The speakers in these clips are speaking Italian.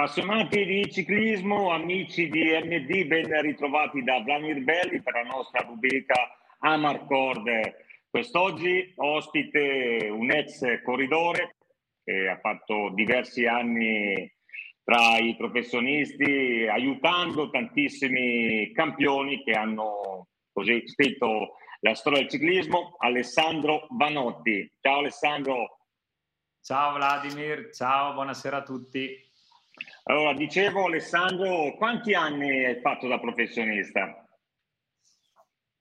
Appassionati di ciclismo, amici di MD, ben ritrovati da Vladimir Belli per la nostra rubrica Amarcord. Quest'oggi ospite un ex corridore che ha fatto diversi anni tra i professionisti, aiutando tantissimi campioni che hanno così scritto la storia del ciclismo, Alessandro Vanotti. Ciao Alessandro. Ciao Vladimir, ciao, buonasera a tutti. Allora, dicevo Alessandro, quanti anni hai fatto da professionista?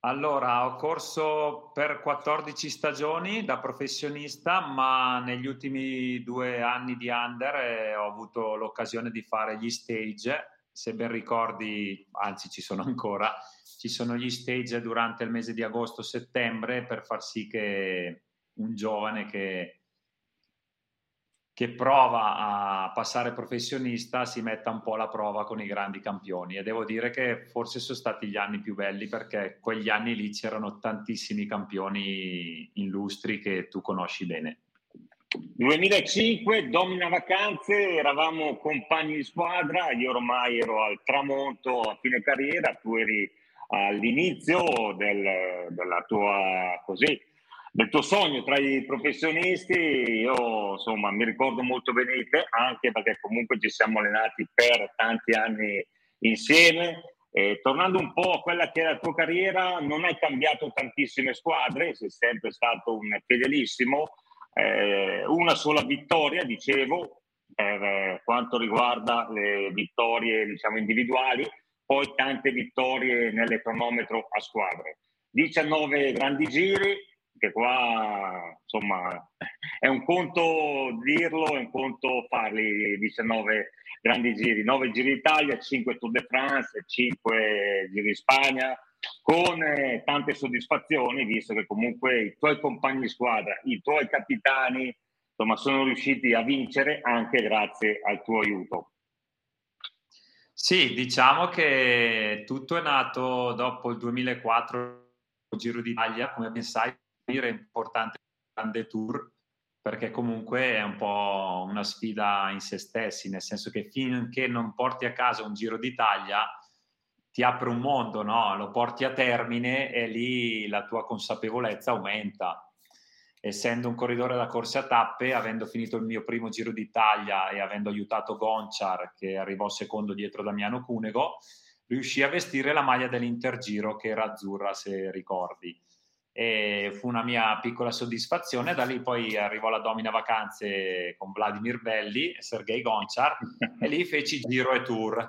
Allora, ho corso per 14 stagioni da professionista, ma negli ultimi due anni di under eh, ho avuto l'occasione di fare gli stage. Se ben ricordi, anzi ci sono ancora, ci sono gli stage durante il mese di agosto-settembre per far sì che un giovane che che prova a passare professionista si metta un po' alla prova con i grandi campioni e devo dire che forse sono stati gli anni più belli perché quegli anni lì c'erano tantissimi campioni illustri che tu conosci bene. 2005, domina vacanze, eravamo compagni di squadra, io ormai ero al tramonto a fine carriera, tu eri all'inizio del, della tua così del tuo sogno tra i professionisti, io insomma mi ricordo molto bene di te, anche perché comunque ci siamo allenati per tanti anni insieme. E tornando un po' a quella che è la tua carriera, non hai cambiato tantissime squadre, sei sempre stato un fedelissimo, eh, una sola vittoria, dicevo, per eh, quanto riguarda le vittorie diciamo, individuali, poi tante vittorie nell'econometro a squadre. 19 grandi giri, che qua insomma è un conto dirlo, è un conto farli 19 grandi giri, 9 giri d'Italia, 5 Tour de France, 5 giri Spagna, con eh, tante soddisfazioni, visto che comunque i tuoi compagni di squadra, i tuoi capitani, insomma, sono riusciti a vincere anche grazie al tuo aiuto. Sì, diciamo che tutto è nato dopo il 2004 Giro d'Italia, come ben sai, è importante grande tour perché comunque è un po' una sfida in se stessi, nel senso che finché non porti a casa un Giro d'Italia ti apre un mondo, no? lo porti a termine e lì la tua consapevolezza aumenta. Essendo un corridore da corse a tappe, avendo finito il mio primo Giro d'Italia e avendo aiutato Gonchar, che arrivò secondo dietro Damiano Cunego, riuscì a vestire la maglia dell'Intergiro che era azzurra, se ricordi e fu una mia piccola soddisfazione. Da lì poi arrivò la Domina Vacanze con Vladimir Belli e Sergei Gonchar e lì feci Giro e Tour.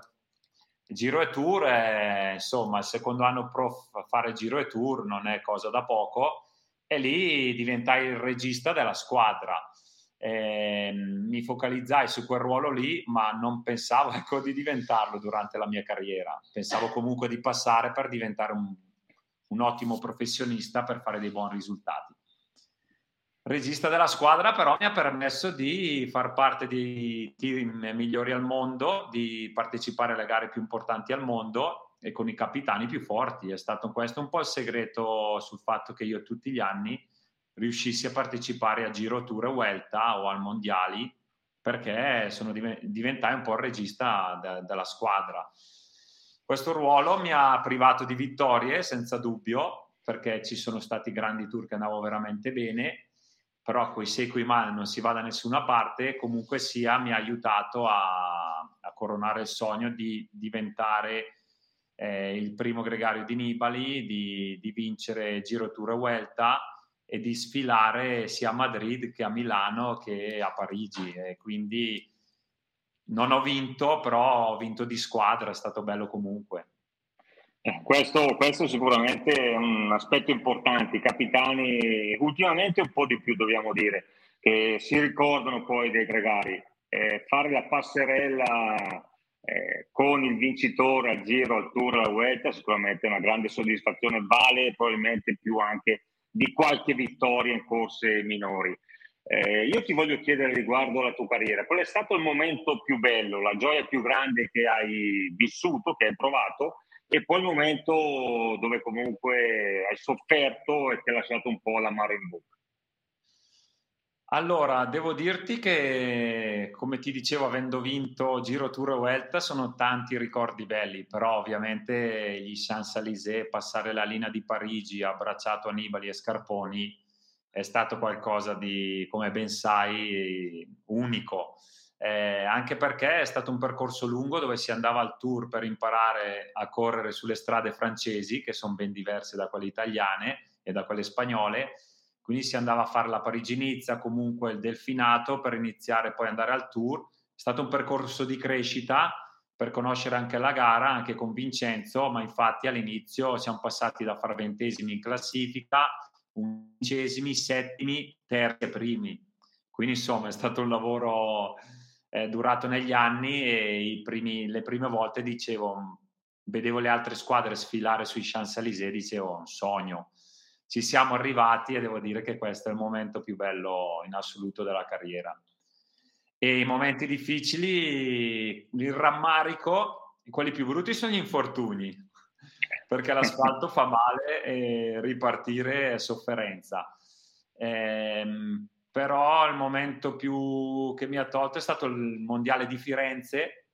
Giro e Tour, è, insomma, il secondo anno pro fare Giro e Tour non è cosa da poco e lì diventai il regista della squadra. Eh, mi focalizzai su quel ruolo lì, ma non pensavo ecco, di diventarlo durante la mia carriera. Pensavo comunque di passare per diventare un un ottimo professionista per fare dei buoni risultati. Regista della squadra però mi ha permesso di far parte dei team migliori al mondo, di partecipare alle gare più importanti al mondo e con i capitani più forti. È stato questo un po' il segreto sul fatto che io tutti gli anni riuscissi a partecipare a Giro Tour e Vuelta o al Mondiali perché sono diventai un po' il regista de- della squadra. Questo ruolo mi ha privato di vittorie, senza dubbio, perché ci sono stati grandi tour che andavo veramente bene, però coi sequi male non si va da nessuna parte, comunque sia mi ha aiutato a, a coronare il sogno di diventare eh, il primo gregario di Nibali, di, di vincere Giro Tour e Vuelta e di sfilare sia a Madrid che a Milano che a Parigi. E quindi non ho vinto, però ho vinto di squadra, è stato bello comunque. Eh, questo, questo, sicuramente è un aspetto importante. I capitani, ultimamente un po' di più dobbiamo dire, che si ricordano poi dei gregari. Eh, fare la passerella eh, con il vincitore al giro, al tour, alla vuelta, sicuramente è una grande soddisfazione, vale probabilmente più anche di qualche vittoria in corse minori. Eh, io ti voglio chiedere riguardo alla tua carriera, qual è stato il momento più bello, la gioia più grande che hai vissuto, che hai provato, e poi il momento dove comunque hai sofferto e ti ha lasciato un po' l'amaro in bocca? Allora, devo dirti che, come ti dicevo, avendo vinto Giro Tour e Vuelta, sono tanti ricordi belli, però ovviamente gli Champs-Élysées, passare la linea di Parigi abbracciato a Nibali e Scarponi è stato qualcosa di, come ben sai, unico. Eh, anche perché è stato un percorso lungo dove si andava al tour per imparare a correre sulle strade francesi, che sono ben diverse da quelle italiane e da quelle spagnole, quindi si andava a fare la Parigi-Nizza, comunque il Delfinato per iniziare poi ad andare al Tour. È stato un percorso di crescita per conoscere anche la gara, anche con Vincenzo, ma infatti all'inizio siamo passati da fare ventesimi in classifica, undicesimi, settimi, terzi e primi. Quindi insomma è stato un lavoro eh, durato negli anni e primi, le prime volte dicevo, vedevo le altre squadre sfilare sui Champs-Élysées, dicevo un sogno ci siamo arrivati e devo dire che questo è il momento più bello in assoluto della carriera. E i momenti difficili, il rammarico, quelli più brutti sono gli infortuni, perché l'asfalto fa male e ripartire è sofferenza. Ehm, però il momento più che mi ha tolto è stato il mondiale di Firenze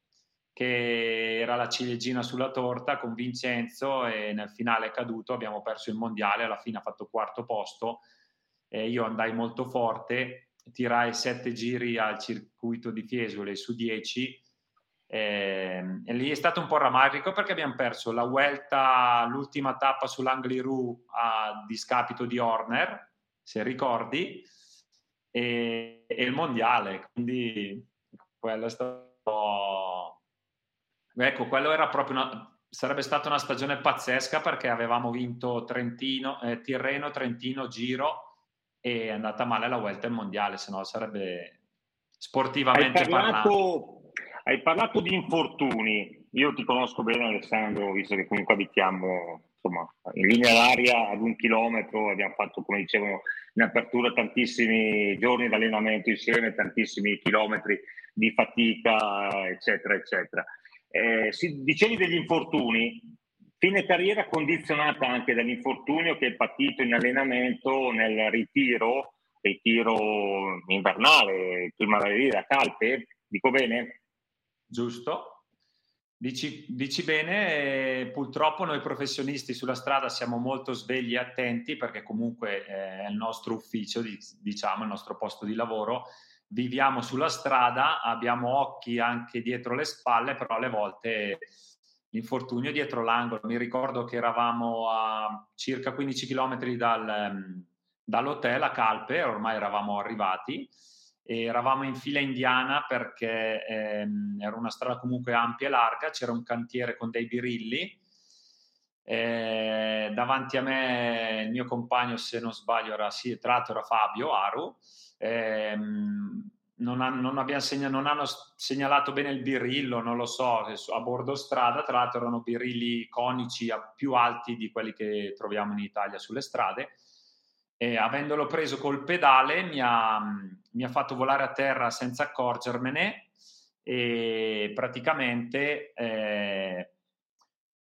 che era la ciliegina sulla torta con Vincenzo e nel finale è caduto, abbiamo perso il mondiale, alla fine ha fatto quarto posto e io andai molto forte, tirai sette giri al circuito di Fiesole su dieci e, ehm, e lì è stato un po' rammarico perché abbiamo perso la Vuelta, l'ultima tappa sull'Angliru a discapito di Horner, se ricordi, e, e il mondiale, quindi quello è stato Ecco, quello era proprio una, sarebbe stata una stagione pazzesca perché avevamo vinto Trentino, eh, Tirreno, Trentino, Giro e è andata male la Vuelta al Mondiale, se no sarebbe sportivamente parlato, parlando. Hai parlato di infortuni, io ti conosco bene Alessandro, visto che comunque abitiamo insomma, in linea d'aria ad un chilometro, abbiamo fatto come dicevo in apertura tantissimi giorni di allenamento insieme, tantissimi chilometri di fatica, eccetera, eccetera. Eh, si, dicevi degli infortuni, fine carriera condizionata anche dall'infortunio che hai patito in allenamento nel ritiro, ritiro invernale, primavera, calpe, dico bene? Giusto. Dici, dici, bene, eh, purtroppo noi professionisti sulla strada siamo molto svegli e attenti perché comunque eh, è il nostro ufficio, diciamo, il nostro posto di lavoro viviamo sulla strada, abbiamo occhi anche dietro le spalle, però alle volte l'infortunio è dietro l'angolo. Mi ricordo che eravamo a circa 15 km dal, ehm, dall'hotel a Calpe, ormai eravamo arrivati, eravamo in fila indiana perché ehm, era una strada comunque ampia e larga, c'era un cantiere con dei birilli. Eh, davanti a me il mio compagno, se non sbaglio, era, sì, tra l'altro era Fabio Aru, ehm, non, hanno, non, segna, non hanno segnalato bene il birillo, non lo so, a bordo strada, tra l'altro erano birilli conici più alti di quelli che troviamo in Italia sulle strade. E avendolo preso col pedale mi ha, mi ha fatto volare a terra senza accorgermene e praticamente eh,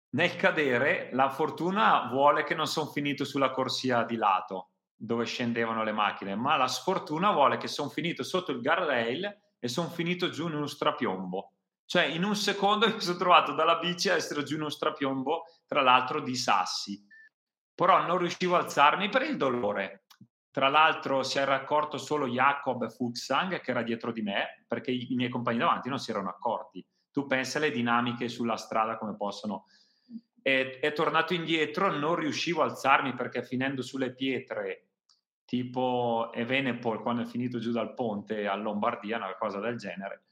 nel cadere la fortuna vuole che non sono finito sulla corsia di lato dove scendevano le macchine, ma la sfortuna vuole che sono finito sotto il guardrail e sono finito giù in uno strapiombo. Cioè, in un secondo mi sono trovato dalla bici a essere giù in uno strapiombo, tra l'altro di sassi. Però non riuscivo a alzarmi per il dolore. Tra l'altro si era accorto solo Jacob Fuchsang, che era dietro di me, perché i, miei compagni davanti non si erano accorti. Tu pensa alle dinamiche sulla strada come possono... È, è tornato indietro, non riuscivo a alzarmi perché finendo sulle pietre tipo Evenepol quando è finito giù dal ponte a Lombardia, una cosa del genere.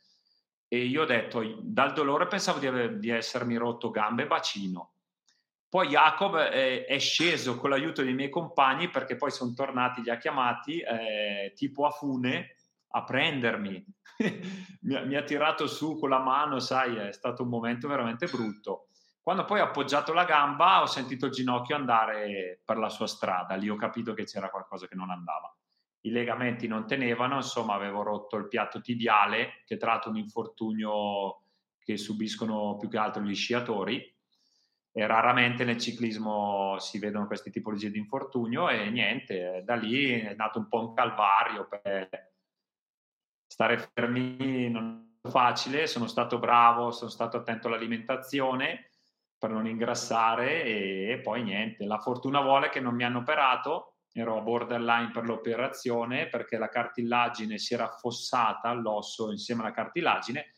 E io ho detto, dal dolore pensavo di, aver, di essermi rotto gambe e bacino. Poi Jacob è, è, sceso con l'aiuto dei miei compagni perché poi sono tornati, li ha chiamati eh, tipo a fune a prendermi. mi, mi ha tirato su con la mano, sai, è stato un momento veramente brutto. Quando poi ho appoggiato la gamba ho sentito il ginocchio andare per la sua strada, lì ho capito che c'era qualcosa che non andava. I legamenti non tenevano, insomma avevo rotto il piatto tibiale, che è tra l'altro un infortunio che subiscono più che altro gli sciatori, e raramente nel ciclismo si vedono queste tipologie di infortunio e niente, da lì è nato un po' un calvario per stare fermi non è facile, sono stato bravo, sono stato attento all'alimentazione per non ingrassare e, e poi niente, la fortuna vuole che non mi hanno operato, ero borderline per l'operazione perché la cartilagine si era affossata all'osso insieme alla cartilagine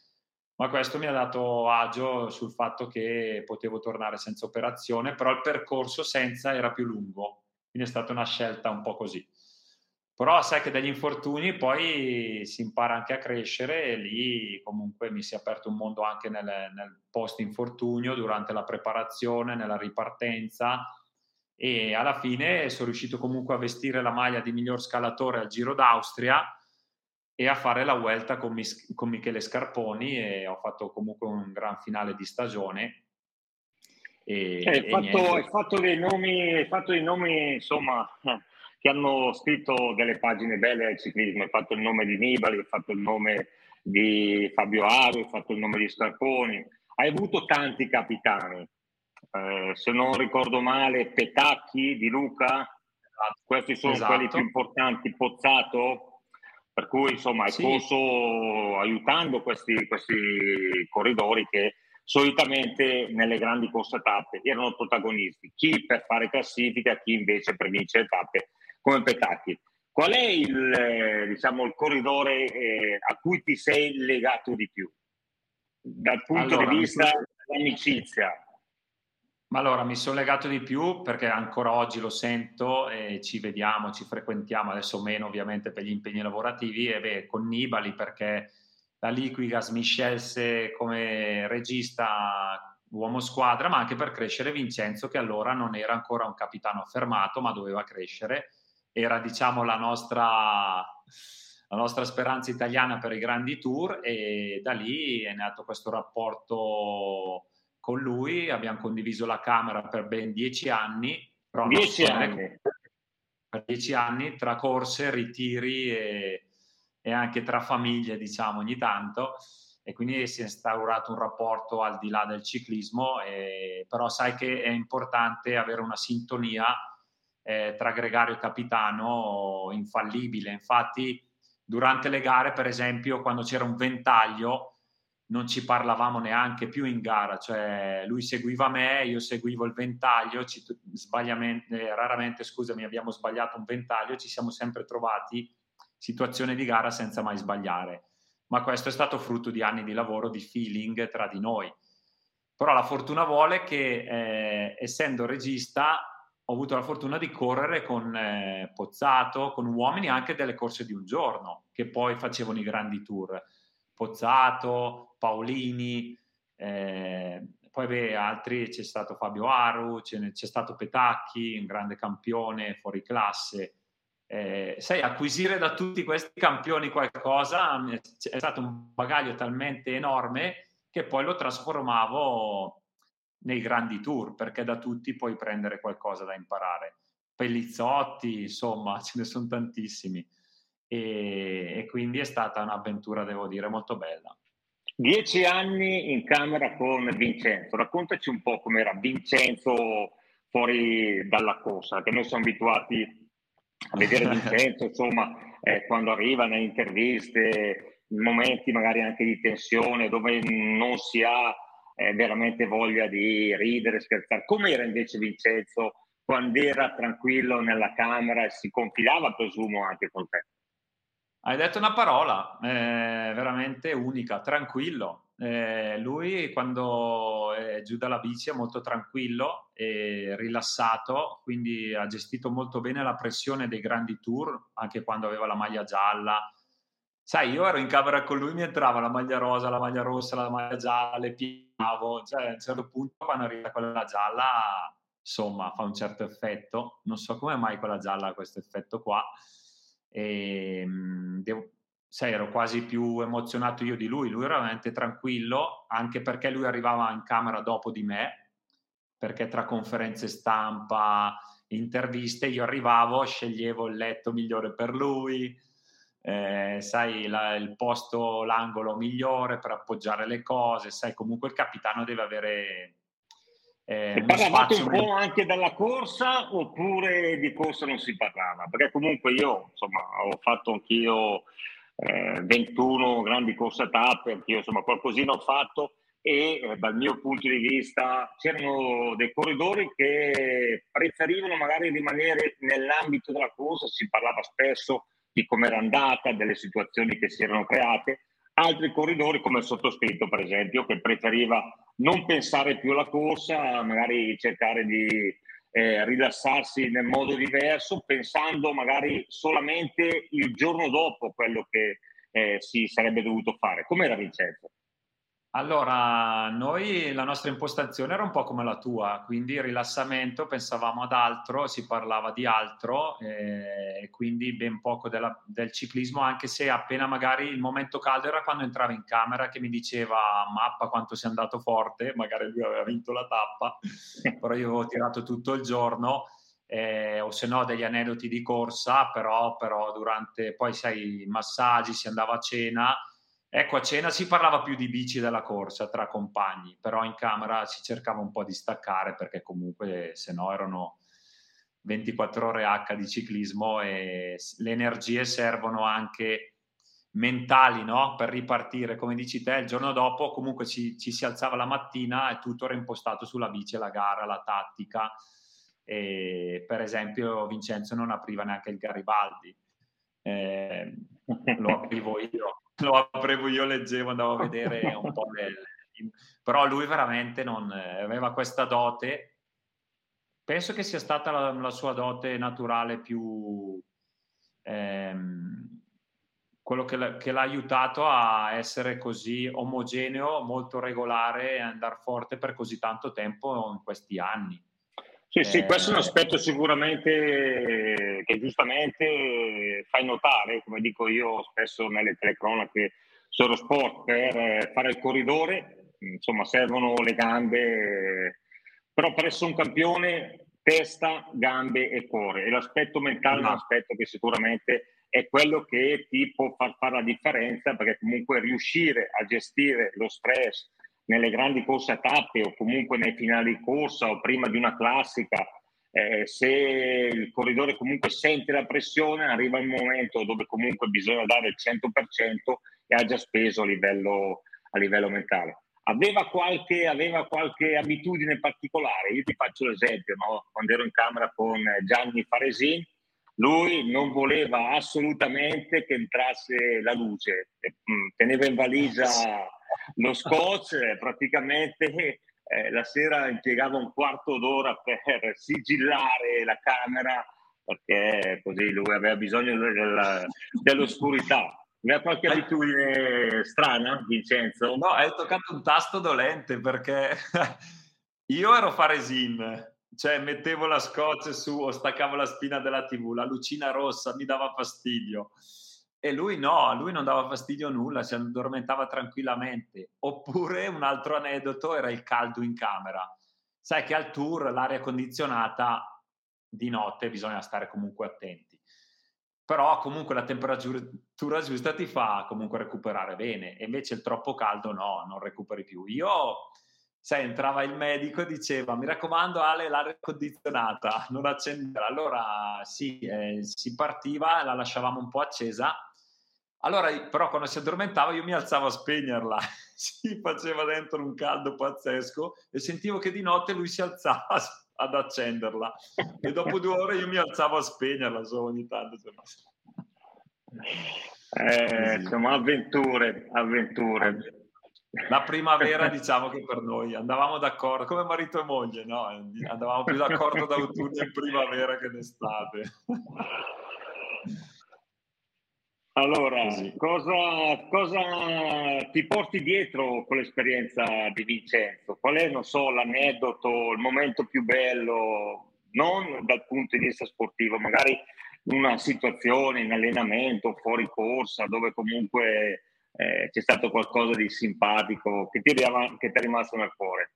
ma questo mi ha dato agio sul fatto che potevo tornare senza operazione, però il percorso senza era più lungo, quindi è stata una scelta un po' così. Però sai che dagli infortuni poi si impara anche a crescere e lì comunque mi si è aperto un mondo anche nel, nel post infortunio, durante la preparazione, nella ripartenza e alla fine sono riuscito comunque a vestire la maglia di miglior scalatore al Giro d'Austria e a fare la Vuelta con, Mis- con Michele Scarponi e ho fatto comunque un gran finale di stagione. E, eh, hai, fatto, hai, fatto, dei nomi, fatto dei nomi, insomma, che hanno scritto delle pagine belle al ciclismo. Hai fatto il nome di Nibali, hai fatto il nome di Fabio Aro, hai fatto il nome di Scarponi. Hai avuto tanti capitani. Eh, se non ricordo male, Petacchi di Luca, questi sono esatto. quelli più importanti. Pozzato, per cui insomma hai sì. corso aiutando questi, questi corridori che solitamente nelle grandi corse tappe erano protagonisti, chi per fare classifica, chi invece per vincere tappe come Petacchi. Qual è il, diciamo, il corridore eh, a cui ti sei legato di più? Dal punto allora, di vista dell'amicizia, ma allora mi sono legato di più perché ancora oggi lo sento e ci vediamo, ci frequentiamo, adesso meno ovviamente per gli impegni lavorativi e beh, con Nibali perché la Liquigas mi scelse come regista uomo squadra, ma anche per crescere Vincenzo che allora non era ancora un capitano affermato, ma doveva crescere. Era diciamo la nostra, la nostra speranza italiana per i grandi tour e da lì è nato questo rapporto con lui, abbiamo condiviso la Camera per ben dieci anni. dieci anni? Per dieci anni, tra corse, ritiri e, e anche tra famiglie, diciamo, ogni tanto e quindi si è instaurato un rapporto al di là del ciclismo, e, però sai che è importante avere una sintonia eh, tra gregario e capitano infallibile. Infatti, durante le gare, per esempio, quando c'era un ventaglio, non ci parlavamo neanche più in gara, cioè lui seguiva me, io seguivo il ventaglio, ci, raramente, scusami, abbiamo sbagliato un ventaglio, ci siamo sempre trovati situazione di gara senza mai sbagliare, ma questo è stato frutto di anni di lavoro, di feeling tra di noi. Però la fortuna vuole che eh, essendo regista ho avuto la fortuna di correre con eh, Pozzato, con uomini anche delle corse di un giorno, che poi facevano i grandi tour Pozzato, Paolini, eh, poi beh, altri c'è stato Fabio Aru, c'è, c'è, stato Petacchi, un grande campione fuori classe. Eh, sai, acquisire da tutti questi campioni qualcosa è stato un bagaglio talmente enorme che poi lo trasformavo nei grandi tour, perché da tutti puoi prendere qualcosa da imparare. Pellizzotti, insomma, ce ne sono tantissimi e, e quindi è stata un'avventura, devo dire, molto bella. Dieci anni in camera con Vincenzo, raccontaci un po' com'era Vincenzo fuori dalla corsa, che noi siamo abituati a vedere Vincenzo, insomma, eh, quando arriva nelle interviste, in momenti magari anche di tensione, dove non si ha eh, veramente voglia di ridere, scherzare. Com'era invece Vincenzo quando era tranquillo nella camera e si confidava, presumo, anche con te? Hai detto una parola eh, veramente unica, tranquillo. Eh, lui quando è giù dalla bici è molto tranquillo e rilassato, quindi ha gestito molto bene la pressione dei grandi tour, anche quando aveva la maglia gialla. Sai, io ero in camera con lui, mi entrava la maglia rosa, la maglia rossa, la maglia gialla, le piavo, cioè a un certo punto quando arriva quella gialla, insomma, fa un certo effetto. Non so come mai quella gialla ha questo effetto qua e, ehm, devo, sai, ero quasi più emozionato io di lui, lui era veramente tranquillo, anche perché lui arrivava in camera dopo di me, perché tra conferenze stampa, interviste, io arrivavo, sceglievo il letto migliore per lui, eh, sai, la, il posto, l'angolo migliore per appoggiare le cose, sai, comunque il capitano deve avere Eh, parlavate un po' anche dalla corsa oppure di corsa non si parlava? Perché comunque io insomma ho fatto anch'io eh, 21 grandi corse a tappe, anch'io insomma qualcosina ho fatto e eh, dal mio punto di vista c'erano dei corridori che preferivano magari rimanere nell'ambito della corsa, si parlava spesso di come era andata, delle situazioni che si erano create, altri corridori come il sottoscritto per esempio che preferiva non pensare più alla corsa, magari cercare di eh, rilassarsi nel modo diverso, pensando magari solamente il giorno dopo quello che eh, si sarebbe dovuto fare. Com'era Vincenzo? Allora, noi la nostra impostazione era un po' come la tua, quindi rilassamento, pensavamo ad altro, si parlava di altro, eh, quindi ben poco della, del ciclismo, anche se appena magari il momento caldo era quando entrava in camera che mi diceva mappa quanto sei andato forte, magari lui aveva vinto la tappa, però io avevo tirato tutto il giorno. Eh, o se no degli aneddoti di corsa, però, però durante poi sai massaggi, si andava a cena, Ecco, a cena si parlava più di bici della corsa tra compagni, però in camera si cercava un po' di staccare perché comunque se no erano 24 ore H di ciclismo e le energie servono anche mentali no? per ripartire. Come dici te, il giorno dopo comunque ci, ci, si alzava la mattina e tutto era impostato sulla bici, la gara, la tattica. E, per esempio Vincenzo non apriva neanche il Garibaldi. Eh, lo aprivo io lo aprivo io, leggevo, andavo a vedere un po' le... però lui veramente non aveva questa dote. Penso che sia stata la, la sua dote naturale più ehm, quello che, che, l'ha aiutato a essere così omogeneo, molto regolare e andare forte per così tanto tempo in questi anni. Sì, sì, questo è un eh, aspetto sicuramente che giustamente fai notare, come dico io spesso nelle telecronache su Eurosport, per fare il corridore, insomma, servono le gambe, però per essere un campione testa, gambe e cuore. E l'aspetto mentale è un aspetto che sicuramente è quello che ti può far fare la differenza, perché comunque riuscire a gestire lo stress, nelle grandi corse a tappe o comunque nei finali di corsa o prima di una classica, eh, se il corridore comunque sente la pressione, arriva il momento dove comunque bisogna dare il 100% e ha già speso a livello, a livello mentale. Aveva qualche, aveva qualche, abitudine particolare? Io ti faccio l'esempio, no? quando ero in camera con Gianni Faresin, lui non voleva assolutamente che entrasse la luce, mm, teneva in valigia lo scotch praticamente eh, la sera impiegava un quarto d'ora per sigillare la camera perché così lui aveva bisogno della, dell'oscurità. Aveva qualche abitudine strana, Vincenzo? No, hai toccato un tasto dolente perché io ero faresin, cioè mettevo la scotch su o staccavo la spina della TV, la lucina rossa mi dava fastidio. E lui no, a lui non dava fastidio nulla, si addormentava tranquillamente. Oppure un altro aneddoto era il caldo in camera. Sai che al tour l'aria condizionata di notte bisogna stare comunque attenti. Però comunque la temperatura giusta ti fa comunque recuperare bene e invece il troppo caldo no, non recuperi più. Io, sai, entrava il medico e diceva mi raccomando Ale l'aria condizionata, non accendere. Allora sì, eh, si partiva, la lasciavamo un po' accesa allora, però, quando si addormentava, io mi alzavo a spegnerla. si faceva dentro un caldo pazzesco e sentivo che di notte lui si alzava ad accenderla. E dopo due ore io mi alzavo a spegnerla solo ogni tanto. Eh, insomma, avventure, avventure. La primavera, diciamo che per noi andavamo d'accordo, come marito e moglie, no? Andavamo più d'accordo d'autunno in primavera che d'estate. Allora, cosa, cosa, ti porti dietro con l'esperienza di Vincenzo? Qual è, non so, l'aneddoto, il momento più bello, non dal punto di vista sportivo, magari una situazione in allenamento, fuori corsa, dove comunque eh, c'è stato qualcosa di simpatico che ti, che ti è rimasto nel cuore?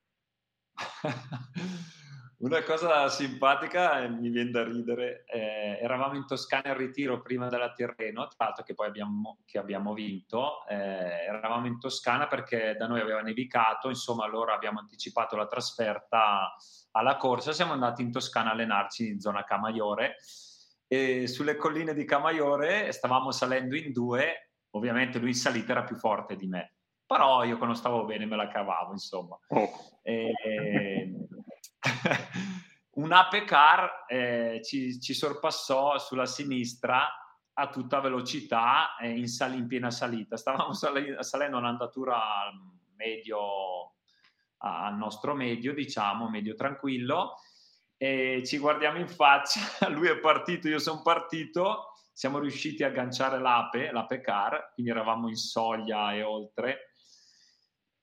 Una cosa simpatica, e mi viene da ridere, eh, eravamo in Toscana al ritiro prima della Tirreno, tra l'altro che poi abbiamo, che abbiamo vinto, eh, eravamo in Toscana perché da noi aveva nevicato, insomma allora abbiamo anticipato la trasferta alla corsa, siamo andati in Toscana a allenarci in zona Camaiore e sulle colline di Camaiore stavamo salendo in due, ovviamente lui in salita era più forte di me, però io quando stavo bene me la cavavo, insomma. Oh. E, un Ape Car eh, ci, ci, sorpassò sulla sinistra a tutta velocità eh, in, sal- in, piena salita. Stavamo sal- salendo un'andatura medio al nostro medio, diciamo, medio tranquillo, e ci guardiamo in faccia. Lui è partito, io sono partito. Siamo riusciti a agganciare l'ape, l'ape car, quindi eravamo in soglia e oltre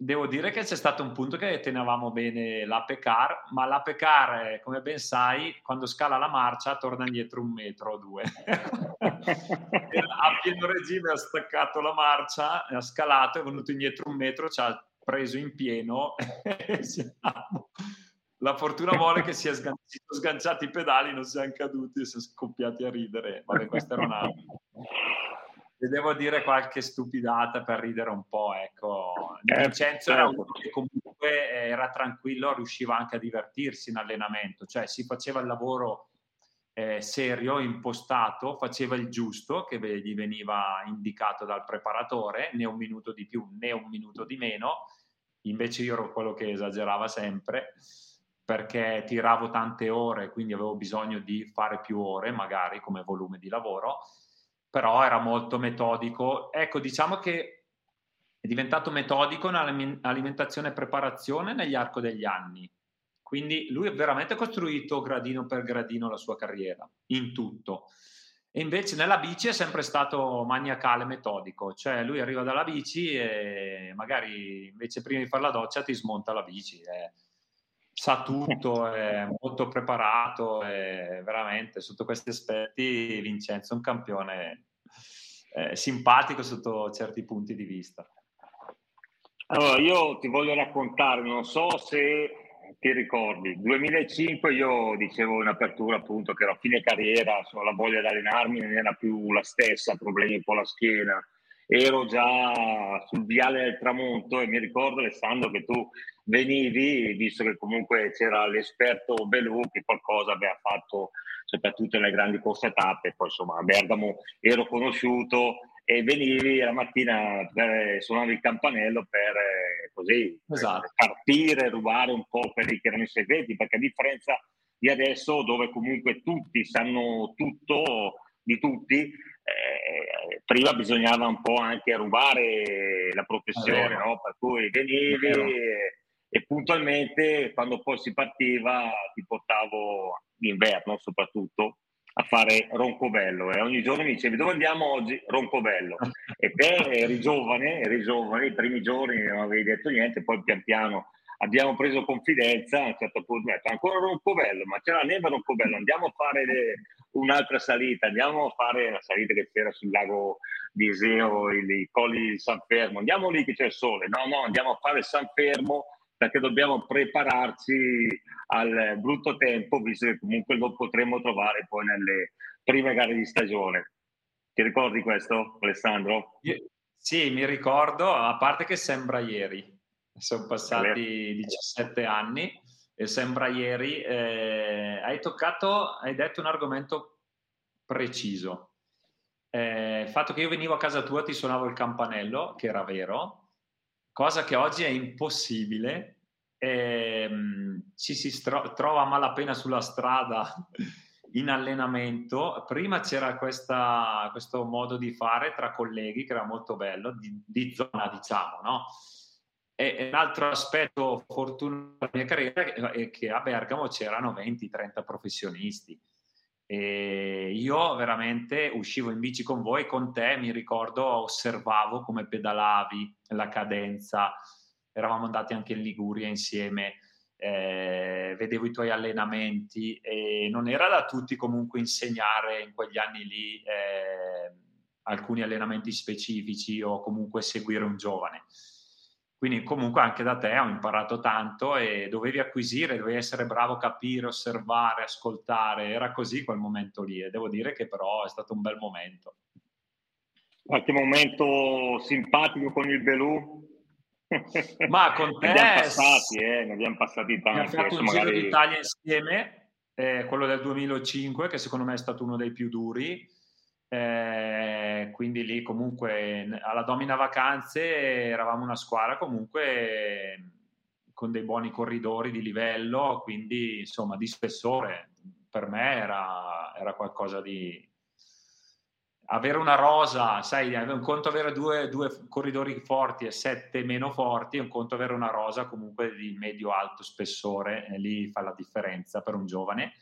devo dire che c'è stato un punto che tenevamo bene l'ape car, ma l'ape car, come ben sai, quando scala la marcia torna indietro un metro o due. a pieno regime ha staccato la marcia, ha scalato, è venuto indietro un metro, ci ha preso in pieno e. La fortuna vuole che sia sganciati i pedali, non siamo caduti e siamo scoppiati a ridere. Vabbè, questa era una, se devo dire qualche stupidata per ridere un po', ecco. Eh, Vincenzo era certo. uno che comunque era tranquillo, riusciva anche a divertirsi in allenamento, cioè si faceva il lavoro eh, serio, impostato, faceva il giusto che gli veniva indicato dal preparatore, né un minuto di più né un minuto di meno, invece io ero quello che esagerava sempre perché tiravo tante ore, quindi avevo bisogno di fare più ore magari come volume di lavoro però era molto metodico. Ecco, diciamo che è diventato metodico nell'alimentazione e preparazione negli arco degli anni. Quindi lui ha veramente costruito gradino per gradino la sua carriera, in tutto. E invece nella bici è sempre stato maniacale, metodico, cioè lui arriva dalla bici e magari invece prima di fare la doccia ti smonta la bici. Eh sa tutto, è molto preparato e veramente sotto questi aspetti Vincenzo è un campione eh, simpatico sotto certi punti di vista. Allora, io ti voglio raccontare, non so se ti ricordi, 2005 io dicevo in apertura appunto che ero a fine carriera, so, la voglia di allenarmi non era più la stessa, problemi con la schiena, ero già sul viale del tramonto e mi ricordo Alessandro che tu venivi, visto che comunque c'era l'esperto Belù che qualcosa aveva fatto soprattutto nelle grandi corse tappe, poi insomma a Bergamo ero conosciuto e venivi la mattina, per, suonavi il campanello per eh, così esatto. per partire, rubare un po' quelli che erano i segreti, perché a differenza di adesso dove comunque tutti sanno tutto di tutti, eh, prima bisognava un po' anche rubare la professione, no? per cui venivi e, e, puntualmente quando poi si partiva ti portavo d'inverno soprattutto fare Roncobello e ogni giorno mi dicevi dove andiamo oggi? Roncobello. E te eri giovane, eri giovane, i primi giorni non avevi detto niente, poi pian piano abbiamo preso confidenza, a un certo punto ho detto ancora Roncobello, ma c'è la neve a Roncobello, andiamo a fare le, un'altra salita, andiamo a fare la salita che c'era sul lago di Iseo, i colli di San Fermo, andiamo lì che c'è il sole, no no, andiamo a fare San Fermo perché dobbiamo prepararci al brutto tempo, visto che comunque lo potremo trovare poi nelle prime gare di stagione. Ti ricordi questo, Alessandro? Sì, mi ricordo, a parte che sembra ieri, sono passati 17 anni e sembra ieri, eh, hai toccato, hai detto un argomento preciso. Eh, il fatto che io venivo a casa tua, ti suonavo il campanello, che era vero, cosa che oggi è impossibile. Eh, ci si stro- trova malapena sulla strada in allenamento. Prima c'era questa, questo modo di fare tra colleghi che era molto bello, di, di zona, diciamo, no? E, un altro aspetto fortunato della mia carriera è che a Bergamo c'erano 20-30 professionisti e io veramente uscivo in bici con voi, con te, mi ricordo, osservavo come pedalavi, la cadenza, eravamo andati anche in Liguria insieme, eh, vedevo i tuoi allenamenti e non era da tutti comunque insegnare in quegli anni lì eh, alcuni allenamenti specifici o comunque seguire un giovane. Quindi comunque anche da te ho imparato tanto e dovevi acquisire, dovevi essere bravo a capire, osservare, ascoltare, era così quel momento lì e devo dire che però è stato un bel momento. Qualche momento simpatico con il Belù? Ma con te... ne abbiamo passati, eh, ne abbiamo passati tanti. Abbiamo fatto un magari... giro d'Italia insieme, eh, quello del 2005 che secondo me è stato uno dei più duri eh, quindi lì comunque alla Domina Vacanze eravamo una squadra comunque con dei buoni corridori di livello, quindi insomma di spessore. Per me era, era qualcosa di... Avere una rosa, sai, un conto avere due, due corridori forti e sette meno forti, un conto avere una rosa comunque di medio-alto spessore, lì fa la differenza per un giovane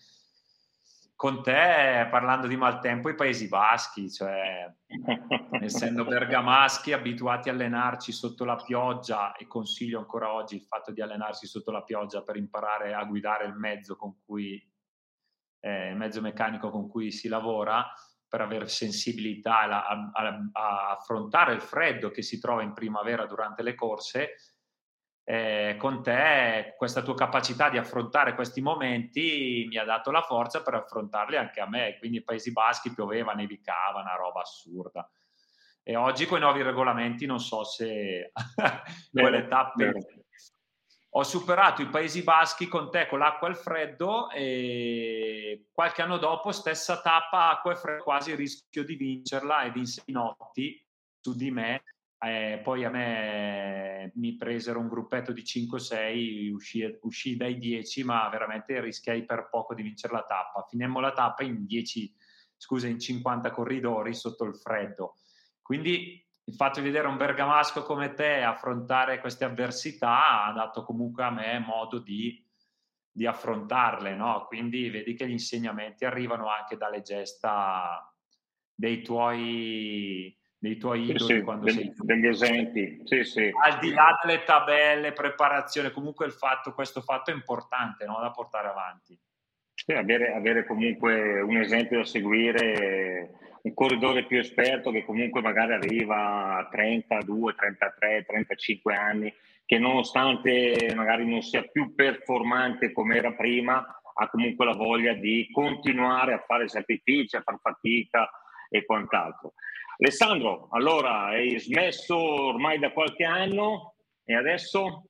con te, parlando di maltempo, i Paesi Baschi, cioè essendo bergamaschi abituati a allenarci sotto la pioggia e consiglio ancora oggi il fatto di allenarsi sotto la pioggia per imparare a guidare il mezzo con cui eh, il mezzo meccanico con cui si lavora per avere sensibilità a, a, a affrontare il freddo che si trova in primavera durante le corse eh, con te questa tua capacità di affrontare questi momenti mi ha dato la forza per affrontarli anche a me. Quindi i Paesi Baschi pioveva, nevicava, una roba assurda. E oggi con i nuovi regolamenti non so se quelle tappe... Ho superato i Paesi Baschi con te con l'acqua e il freddo e qualche anno dopo stessa tappa acqua e freddo quasi rischio di vincerla e vinse i notti su di me eh, poi a me mi presero un gruppetto di 5-6, uscì, uscì, dai 10, ma veramente rischiai per poco di vincere la tappa. Finemmo la tappa in 10, scusa, in 50 corridori sotto il freddo. Quindi il fatto di vedere un bergamasco come te affrontare queste avversità ha dato comunque a me modo di, di affrontarle, no? Quindi vedi che gli insegnamenti arrivano anche dalle gesta dei tuoi dei tuoi idoli sì, quando degli, sei degli esempi sì, sì. al di là delle tabelle preparazione comunque il fatto, questo fatto è importante no? da portare avanti sì, avere, avere, comunque un esempio da seguire un corridore più esperto che comunque magari arriva a 32, 33, 35 anni che nonostante magari non sia più performante come era prima ha comunque la voglia di continuare a fare sacrifici, a far fatica e quant'altro. Alessandro, allora hai smesso ormai da qualche anno e adesso?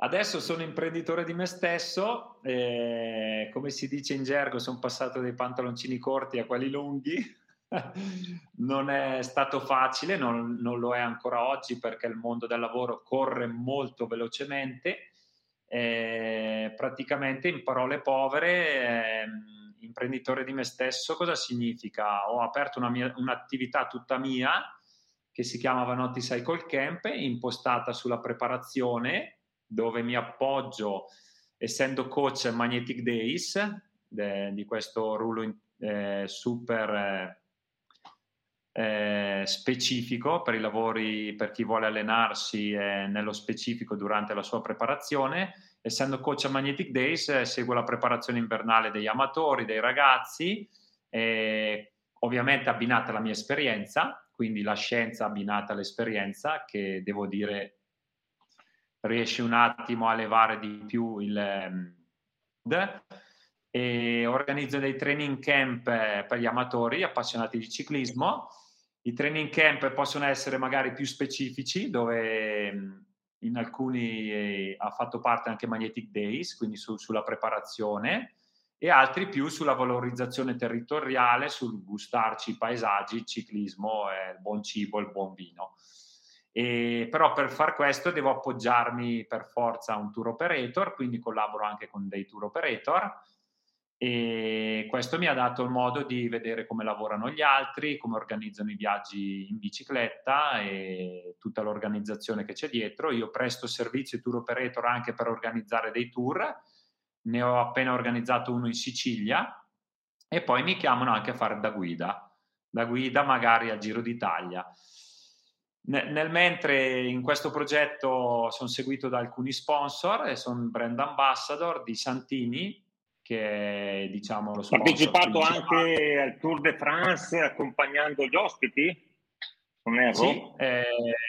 Adesso sono imprenditore di me stesso, eh, come si dice in gergo, sono passato dai pantaloncini corti a quelli lunghi. non è stato facile, non, non, lo è ancora oggi perché il mondo del lavoro corre molto velocemente. Eh, praticamente, in parole povere, eh, imprenditore di me stesso cosa significa? Ho aperto una mia, un'attività tutta mia che si chiama Vanotti Cycle Camp, impostata sulla preparazione, dove mi appoggio, essendo coach Magnetic Days, de, di questo ruolo eh, super eh, eh, specifico per i lavori, per chi vuole allenarsi eh, nello specifico durante la sua preparazione essendo coach a Magnetic Days, eh, seguo la preparazione invernale degli amatori, dei ragazzi, eh, ovviamente abbinata alla mia esperienza, quindi la scienza abbinata all'esperienza, che devo dire riesce un attimo a levare di più il... Ehm, e organizzo dei training camp eh, per gli amatori appassionati di ciclismo. I training camp possono essere magari più specifici, dove ehm, in alcuni eh, ha fatto parte anche Magnetic Days, quindi su, sulla preparazione, e altri più sulla valorizzazione territoriale, sul gustarci i paesaggi, il ciclismo, eh, il buon cibo, il buon vino. E, però per far questo devo appoggiarmi per forza a un tour operator, quindi collaboro anche con dei tour operator e questo mi ha dato il modo di vedere come lavorano gli altri, come organizzano i viaggi in bicicletta e tutta l'organizzazione che c'è dietro. Io presto servizio tour operator anche per organizzare dei tour, ne ho appena organizzato uno in Sicilia e poi mi chiamano anche a fare da guida, da guida magari al Giro d'Italia. Nel mentre in questo progetto sono seguito da alcuni sponsor e sono brand ambassador di Santini, che è diciamo lo sponsor partecipato anche al Tour de France accompagnando gli ospiti? Sì, eh,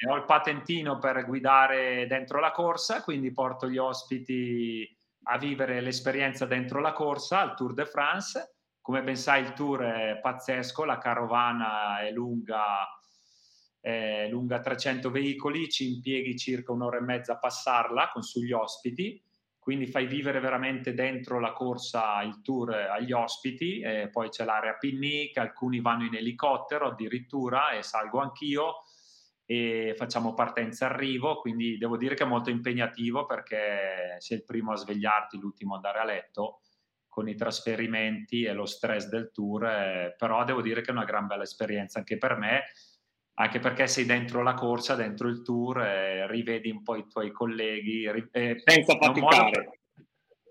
ho il patentino per guidare dentro la corsa, quindi porto gli ospiti a vivere l'esperienza dentro la corsa al Tour de France. Come ben sai il tour è pazzesco, la carovana è lunga, è lunga 300 veicoli, ci impieghi circa un'ora e mezza a passarla con sugli ospiti quindi fai vivere veramente dentro la corsa il tour agli ospiti, e poi c'è l'area picnic, alcuni vanno in elicottero addirittura e salgo anch'io e facciamo partenza arrivo, quindi devo dire che è molto impegnativo perché sei il primo a svegliarti, l'ultimo ad andare a letto con i trasferimenti e lo stress del tour, eh, però devo dire che è una gran bella esperienza anche per me anche perché sei dentro la corsa, dentro il tour, eh, rivedi un po' i tuoi colleghi. Eh, senza faticare.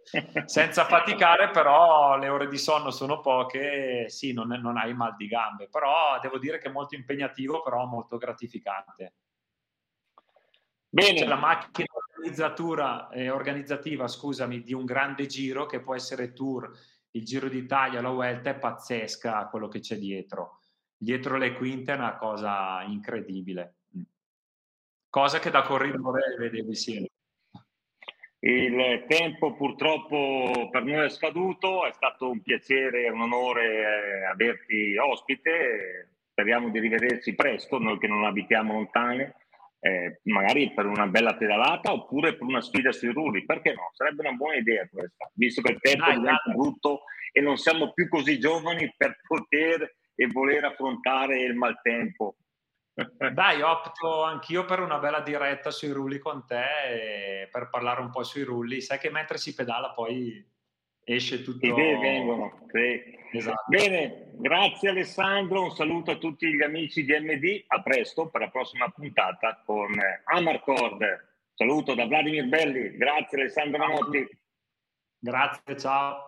Senza faticare, però le ore di sonno sono poche, sì, non, non, hai mal di gambe, però devo dire che è molto impegnativo, però molto gratificante. Bene. C'è la macchina eh, organizzativa, scusami, di un grande giro che può essere tour, il Giro d'Italia, la Vuelta, è pazzesca quello che c'è dietro dietro le quinte è una cosa incredibile. Mm. Cosa che da corridore vedevi sì. Il tempo purtroppo per noi è scaduto, è stato un piacere e un onore eh, averti ospite, speriamo di rivederci presto, noi che non abitiamo lontane, eh, magari per una bella pedalata oppure per una sfida sui rulli, perché no? Sarebbe una buona idea questa, visto che il tempo diventa dai. brutto e non siamo più così giovani per poter e voler affrontare il maltempo. Dai, opto anch'io per una bella diretta sui rulli con te per parlare un po' sui rulli. Sai che mentre si pedala poi esce tutto. Idee vengono. Sì. Esatto. Bene, grazie Alessandro, un saluto a tutti gli amici di MD, a presto per la prossima puntata con Amarcord. Saluto da Vladimir Belli, grazie Alessandro Manotti. Grazie, ciao.